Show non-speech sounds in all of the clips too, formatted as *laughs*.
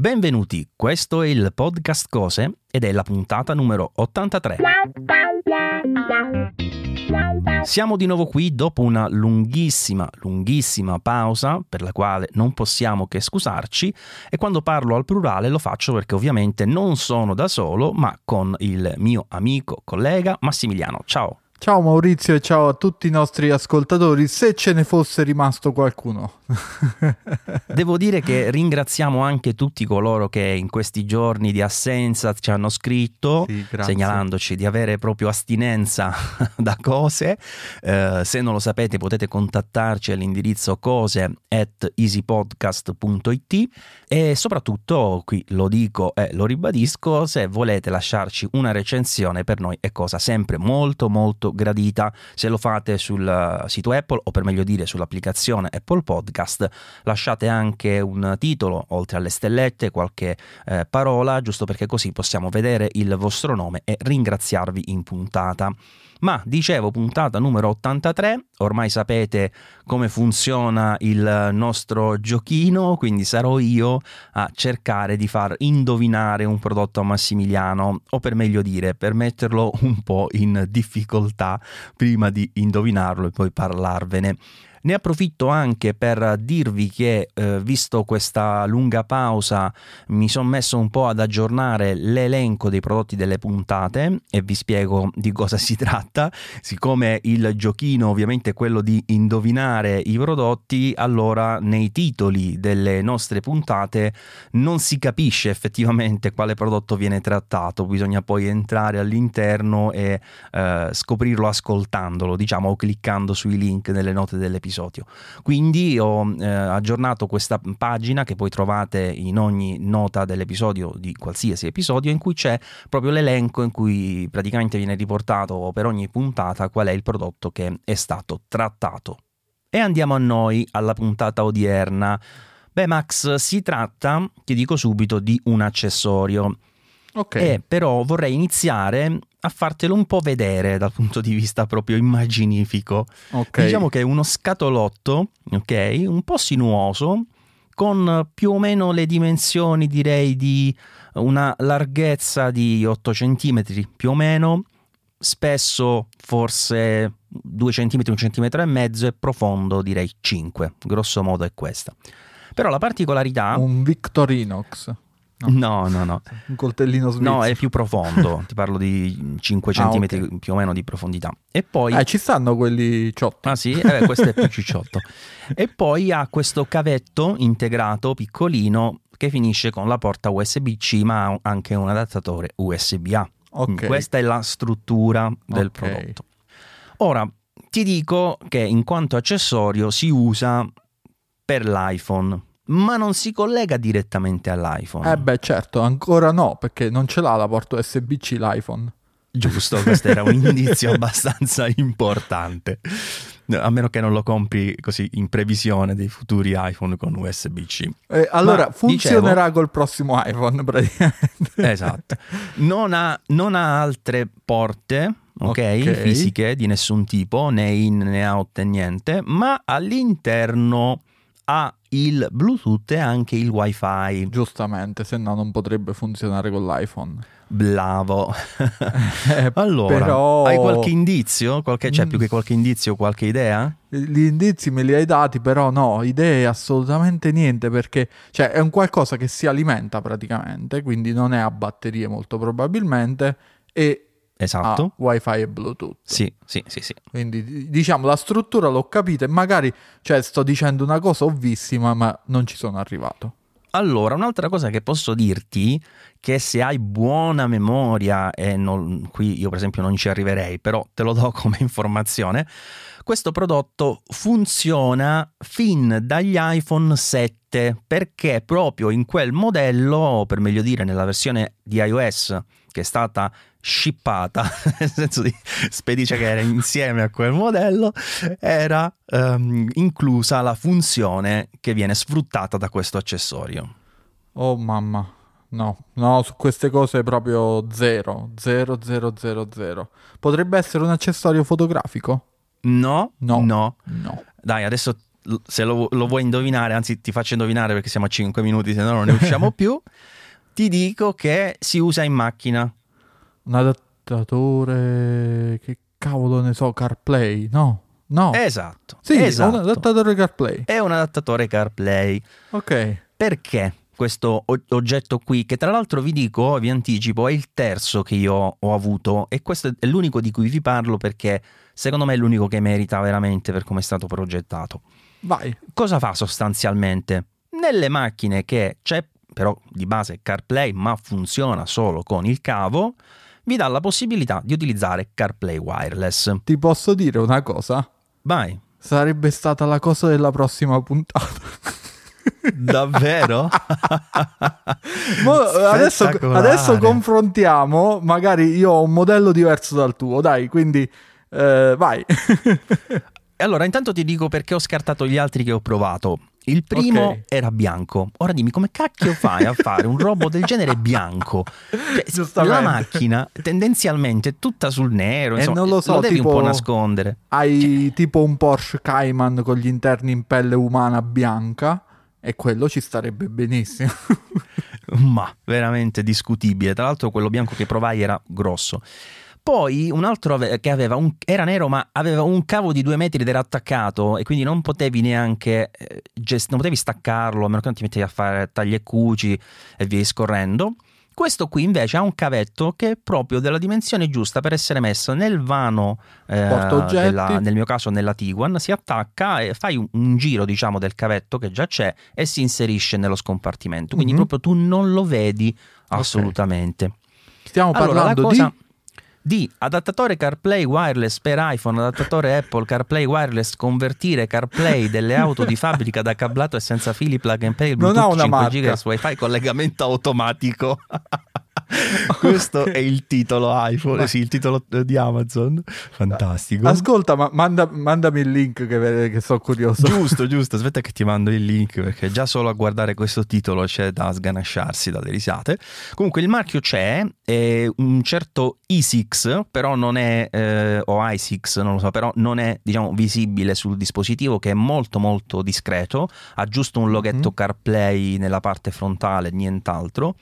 Benvenuti, questo è il podcast Cose ed è la puntata numero 83. Siamo di nuovo qui dopo una lunghissima, lunghissima pausa per la quale non possiamo che scusarci e quando parlo al plurale lo faccio perché ovviamente non sono da solo ma con il mio amico, collega Massimiliano. Ciao! Ciao Maurizio e ciao a tutti i nostri ascoltatori, se ce ne fosse rimasto qualcuno. *laughs* Devo dire che ringraziamo anche tutti coloro che in questi giorni di assenza ci hanno scritto, sì, segnalandoci di avere proprio astinenza *laughs* da cose. Eh, se non lo sapete potete contattarci all'indirizzo cose at easypodcast.it e soprattutto, qui lo dico e lo ribadisco, se volete lasciarci una recensione per noi è cosa sempre molto molto gradita se lo fate sul eh, sito Apple o per meglio dire sull'applicazione Apple Podcast. Lasciate anche un titolo oltre alle stellette, qualche eh, parola, giusto perché così possiamo vedere il vostro nome e ringraziarvi in puntata. Ma dicevo, puntata numero 83, ormai sapete come funziona il nostro giochino, quindi sarò io a cercare di far indovinare un prodotto a Massimiliano, o per meglio dire, per metterlo un po' in difficoltà prima di indovinarlo e poi parlarvene. Ne approfitto anche per dirvi che, eh, visto questa lunga pausa, mi sono messo un po' ad aggiornare l'elenco dei prodotti delle puntate e vi spiego di cosa si tratta. Siccome il giochino ovviamente è quello di indovinare i prodotti, allora nei titoli delle nostre puntate non si capisce effettivamente quale prodotto viene trattato, bisogna poi entrare all'interno e eh, scoprirlo ascoltandolo, diciamo, o cliccando sui link nelle note dell'episodio episodio. Quindi ho eh, aggiornato questa pagina che poi trovate in ogni nota dell'episodio di qualsiasi episodio in cui c'è proprio l'elenco in cui praticamente viene riportato per ogni puntata qual è il prodotto che è stato trattato. E andiamo a noi alla puntata odierna. Beh Max, si tratta, ti dico subito, di un accessorio. Ok. E però vorrei iniziare a fartelo un po' vedere dal punto di vista proprio immaginifico. Okay. Diciamo che è uno scatolotto, ok? Un po' sinuoso, con più o meno le dimensioni, direi, di una larghezza di 8 cm, più o meno, spesso forse 2 cm, 1 cm e mezzo e profondo direi 5, grosso modo è questa. Però la particolarità... Un Victorinox. No, no, no. Un coltellino svizzero. No, è più profondo, *laughs* ti parlo di 5 cm ah, okay. più o meno di profondità. E poi... Eh, ci stanno quelli ciotti. Ah sì? Eh, questo è più *laughs* cicciotto. e poi ha questo cavetto integrato piccolino che finisce con la porta USB-C ma ha anche un adattatore USB-A. Okay. Questa è la struttura del okay. prodotto. Ora, ti dico che in quanto accessorio si usa per l'iPhone ma non si collega direttamente all'iPhone. Eh beh, certo, ancora no, perché non ce l'ha la porta USB-C l'iPhone. Giusto, questo era un indizio *laughs* abbastanza importante. A meno che non lo compri così in previsione dei futuri iPhone con USB-C. Eh, allora, Ma, funzionerà dicevo, col prossimo iPhone *laughs* praticamente. Esatto. Non ha, non ha altre porte, okay, ok, fisiche di nessun tipo, né in né out né niente, ma all'interno ha il Bluetooth e anche il WiFi. Giustamente, se no non potrebbe funzionare con l'iPhone. Bravo. *laughs* Eh, allora, però... hai qualche indizio? Qualche, cioè, mm. più che qualche indizio, qualche idea? Gli indizi me li hai dati, però no, idee assolutamente niente, perché cioè, è un qualcosa che si alimenta praticamente, quindi non è a batterie molto probabilmente, e Esatto. Wifi e Bluetooth. Sì, sì, sì, sì. Quindi diciamo la struttura l'ho capita e magari cioè, sto dicendo una cosa ovvissima ma non ci sono arrivato. Allora, un'altra cosa che posso dirti che se hai buona memoria e non, qui io per esempio non ci arriverei, però te lo do *laughs* come informazione, questo prodotto funziona fin dagli iPhone 7 perché proprio in quel modello, o per meglio dire nella versione di iOS che è stata shippata, *laughs* nel senso di spedice che era insieme a quel modello, era um, inclusa la funzione che viene sfruttata da questo accessorio. Oh mamma, no, no, su queste cose proprio zero, zero, zero, zero, zero. Potrebbe essere un accessorio fotografico? No, no, no. no. Dai, adesso se lo, lo, vuoi indovinare, anzi ti faccio indovinare perché siamo a 5 minuti, se no non ne usciamo *laughs* più, ti dico che si usa in macchina. Un adattatore, che cavolo ne so, CarPlay, no? No. Esatto. Sì, esatto. un adattatore CarPlay. È un adattatore CarPlay. Ok. Perché? questo oggetto qui, che tra l'altro vi dico, vi anticipo, è il terzo che io ho avuto e questo è l'unico di cui vi parlo perché secondo me è l'unico che merita veramente per come è stato progettato. Vai. Cosa fa sostanzialmente? Nelle macchine che c'è però di base CarPlay ma funziona solo con il cavo, vi dà la possibilità di utilizzare CarPlay wireless. Ti posso dire una cosa? Vai. Sarebbe stata la cosa della prossima puntata. *laughs* Davvero? *laughs* adesso, adesso, confrontiamo, magari io ho un modello diverso dal tuo, dai, quindi eh, vai. *laughs* allora, intanto ti dico perché ho scartato gli altri che ho provato. Il primo okay. era bianco. Ora dimmi come cacchio fai a fare un robot del genere bianco? Cioè, la macchina tendenzialmente è tutta sul nero, insomma, e non lo so, lo devi tipo, un po' nascondere. Hai cioè, tipo un Porsche Cayman con gli interni in pelle umana bianca e quello ci starebbe benissimo. *laughs* Ma veramente discutibile. Tra l'altro, quello bianco che provai era grosso. Poi un altro ave- che aveva un, era nero, ma aveva un cavo di due metri ed era attaccato, e quindi non potevi neanche eh, gest- non potevi staccarlo, a meno che non ti mettevi a fare tagli e cuci e via scorrendo. Questo qui invece ha un cavetto che è proprio della dimensione giusta per essere messo nel vano, eh, della, nel mio caso nella Tiguan, si attacca e fai un, un, giro diciamo del cavetto che già c'è e si inserisce nello scompartimento. Quindi mm-hmm. proprio tu non lo vedi assolutamente. Okay. Stiamo allora, parlando cosa... di di adattatore CarPlay wireless per iPhone, adattatore Apple CarPlay wireless, convertire CarPlay delle auto di fabbrica da cablato e senza fili plug and play, Bluetooth non ha una 5 marca. GHz, Wi-Fi, collegamento automatico. *laughs* *laughs* Questo è il titolo iPhone, sì, il titolo di Amazon. Fantastico. Ascolta, ma manda, mandami il link che, che sono curioso. Giusto, *laughs* giusto. Aspetta che ti mando il link perché già solo a guardare questo titolo c'è da sganasciarsi dalle risate. Comunque il marchio c'è, è un certo i6, però non è, eh, o i6, non lo so, però non è diciamo visibile sul dispositivo che è molto molto discreto, ha giusto un loghetto mm-hmm. CarPlay nella parte frontale, nient'altro.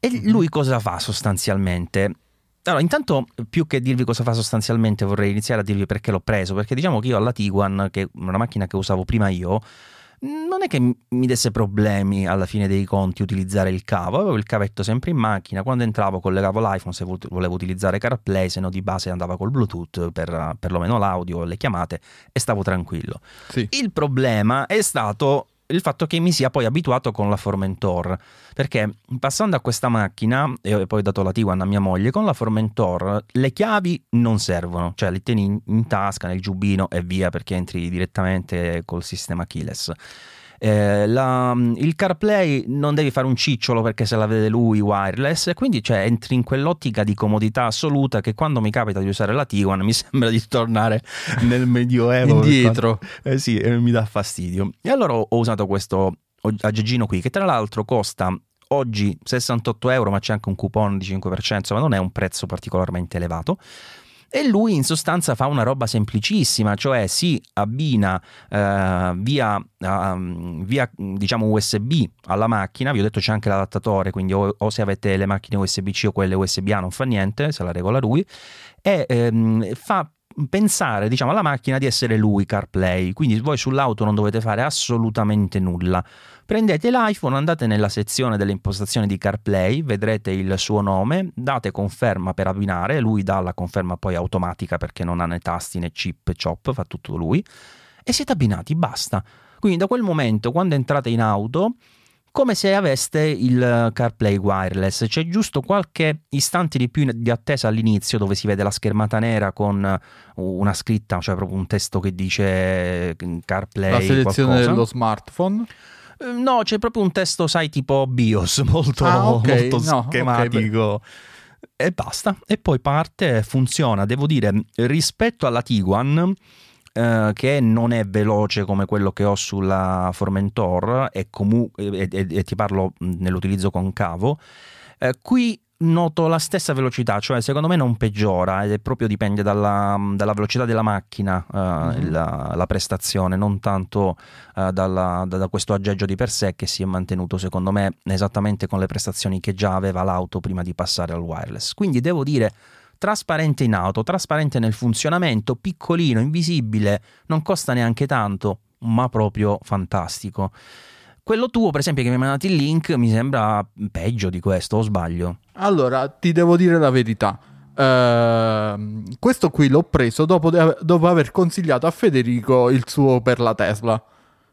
E lui cosa fa sostanzialmente? Allora, intanto, più che dirvi cosa fa sostanzialmente, vorrei iniziare a dirvi perché l'ho preso. Perché diciamo che io alla Tiguan, che è una macchina che usavo prima io, non è che mi desse problemi alla fine dei conti utilizzare il cavo. Avevo il cavetto sempre in macchina. Quando entravo, collegavo l'iPhone se volevo utilizzare CarPlay, se no di base andava col Bluetooth per perlomeno l'audio, le chiamate e stavo tranquillo. Sì. Il problema è stato il fatto che mi sia poi abituato con la Formentor, perché passando a questa macchina, e ho poi dato la Tiguan a mia moglie, con la Formentor le chiavi non servono, cioè le tieni in, in tasca, nel giubbino e via perché entri direttamente col sistema keyless. Eh, la, il CarPlay non devi fare un cicciolo perché se la vede lui wireless, quindi cioè, entri in quell'ottica di comodità assoluta che quando mi capita di usare la Tiguan mi *laughs* sembra di tornare nel medioevo. *laughs* Indietro. Eh sì, eh, mi dà fastidio. E allora ho, usato questo aggeggino qui che tra l'altro costa oggi 68 euro ma c'è anche un coupon di 5% insomma non è un prezzo particolarmente elevato e lui in sostanza fa una roba semplicissima, cioè si abbina eh, via, uh, via diciamo USB alla macchina, vi ho detto c'è anche l'adattatore, quindi o, o se avete le macchine USB-C o quelle USB-A non fa niente, se la regola lui, e ehm, fa pensare diciamo, alla macchina di essere lui CarPlay, quindi voi sull'auto non dovete fare assolutamente nulla. Prendete l'iPhone, andate nella sezione delle impostazioni di CarPlay, vedrete il suo nome, date conferma per abbinare, lui dà la conferma poi automatica perché non ha né tasti né chip, chop, fa tutto lui, e siete abbinati, basta. Quindi da quel momento, quando entrate in auto, come se aveste il CarPlay wireless. C'è giusto qualche istante di più di attesa all'inizio dove si vede la schermata nera con una scritta, cioè proprio un testo che dice CarPlay. La selezione qualcosa. dello smartphone. Eh, no, c'è proprio un testo, sai, tipo BIOS, *laughs* molto, ah, okay. molto no, schematico. Okay, e basta. E poi parte, funziona. Devo dire, rispetto alla Tiguan, eh, che non è veloce come quello che ho sulla Formentor e, comu- e, e, e ti parlo nell'utilizzo con cavo, eh, qui noto la stessa velocità, cioè secondo me non peggiora ed è proprio dipende dalla, dalla velocità della macchina uh, mm-hmm. la, la, prestazione, non tanto uh, dalla, da, da, questo aggeggio di per sé che si è mantenuto secondo me esattamente con le prestazioni che già aveva l'auto prima di passare al wireless. Quindi devo dire trasparente in auto, trasparente nel funzionamento, piccolino, invisibile, non costa neanche tanto, ma proprio fantastico. Quello tuo, per esempio, che mi hai mandato il link, mi sembra peggio di questo, o sbaglio? Allora, ti devo dire la verità. Uh, questo qui l'ho preso dopo, de- dopo aver consigliato a Federico il suo per la Tesla.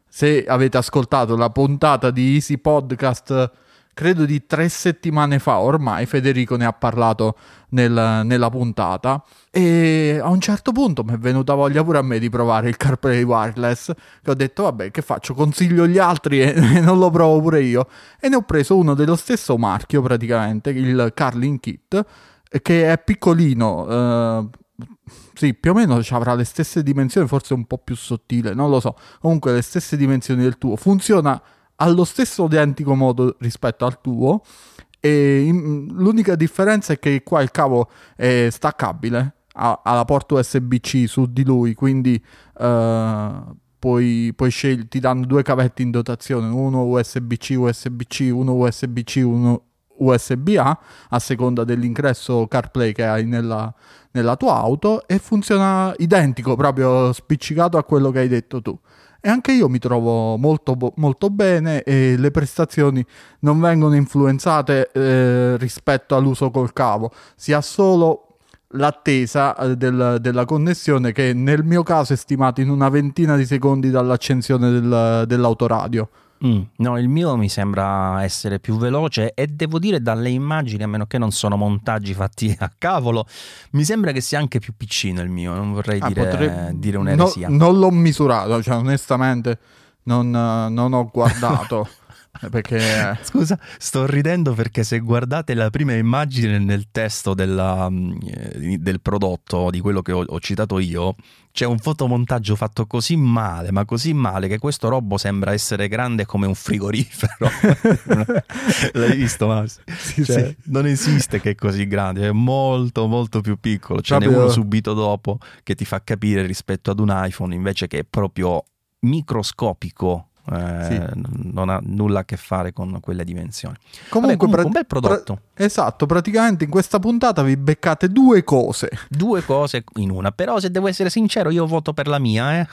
Se avete ascoltato la puntata di Easy Podcast credo di tre settimane fa ormai, Federico ne ha parlato nel, nella puntata e a un certo punto mi è venuta voglia pure a me di provare il CarPlay wireless che ho detto vabbè che faccio, consiglio gli altri e, e *laughs* non lo provo pure io e ne ho preso uno dello stesso marchio praticamente, il Carlin Kit che è piccolino, eh, sì, più o meno avrà le stesse dimensioni, forse un po' più sottile, non lo so. Comunque le stesse dimensioni del tuo. Funziona allo stesso identico modo rispetto al tuo. E l'unica differenza è che qua il cavo è staccabile, ha, ha la porta USB-C su di lui, quindi uh, puoi, puoi scegliere, ti danno due cavetti in dotazione, uno USB-C, USB-C, uno USB-C, uno USB-A, a seconda dell'ingresso CarPlay che hai nella, nella tua auto, e funziona identico, proprio spiccicato a quello che hai detto tu e anche io mi trovo molto, molto bene e le prestazioni non vengono influenzate eh, rispetto all'uso col cavo, si ha solo l'attesa eh, del, della connessione che nel mio caso è stimata in una ventina di secondi dall'accensione del, dell'autoradio. Mm, no, il mio mi sembra essere più veloce e devo dire dalle immagini, a meno che non sono montaggi fatti a cavolo, mi sembra che sia anche più piccino il mio, non vorrei ah, dire, potrei... dire un'eresia. No, non l'ho misurato, cioè onestamente non, non ho guardato. *laughs* Eh, perché... Scusa, sto ridendo perché se guardate la prima immagine nel testo della, mm, eh, del prodotto, di quello che ho, ho, citato io, c'è un fotomontaggio fatto così male, ma così male che questo robot sembra essere grande come un frigorifero. *laughs* L'hai visto, Mas? Sì, cioè, sì. Non esiste che è così grande, è molto molto più piccolo. Ce n'è uno subito dopo che ti fa capire rispetto ad un iPhone invece che è proprio microscopico eh, sì. non ha nulla a che fare con quelle dimensioni. Comunque, Vabbè, comunque un bel prodotto. Pra- esatto, praticamente in questa puntata vi beccate due cose. Due cose in una, però se devo essere sincero io voto per la mia. Eh,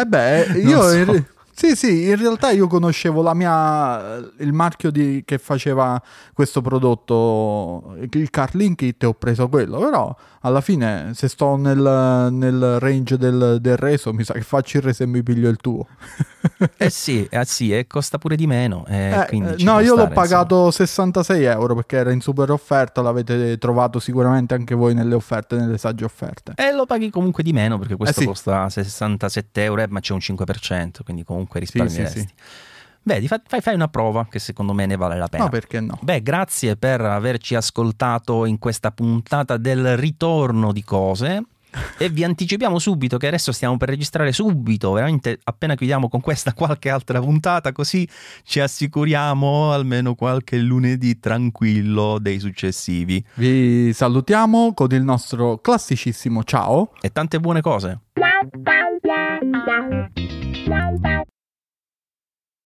eh beh, *laughs* io... So. Sì, sì, in realtà io conoscevo la mia, il marchio di, che faceva questo prodotto, il Carlin Kit, e ho preso quello, però alla fine se sto nel, nel range del, del, reso mi sa che faccio il reso e mi piglio il tuo. *laughs* *laughs* eh sì, eh sì, e costa pure di meno. Eh, eh, no, io l'ho pagato insomma. 66 euro perché era in super offerta, l'avete trovato sicuramente anche voi nelle offerte, nelle sagge offerte. E lo paghi comunque di meno perché questo eh sì. costa 67 euro, ma c'è un 5%, quindi comunque risparmieresti. Sì, sì, sì. Vedi, fai, fai, una prova che secondo me ne vale la pena. No, perché no? Beh, grazie per averci ascoltato in questa puntata del ritorno di cose. E vi anticipiamo subito che adesso stiamo per registrare subito, veramente appena chiudiamo con questa qualche altra puntata, così ci assicuriamo almeno qualche lunedì tranquillo dei successivi. Vi salutiamo con il nostro classicissimo ciao e tante buone cose.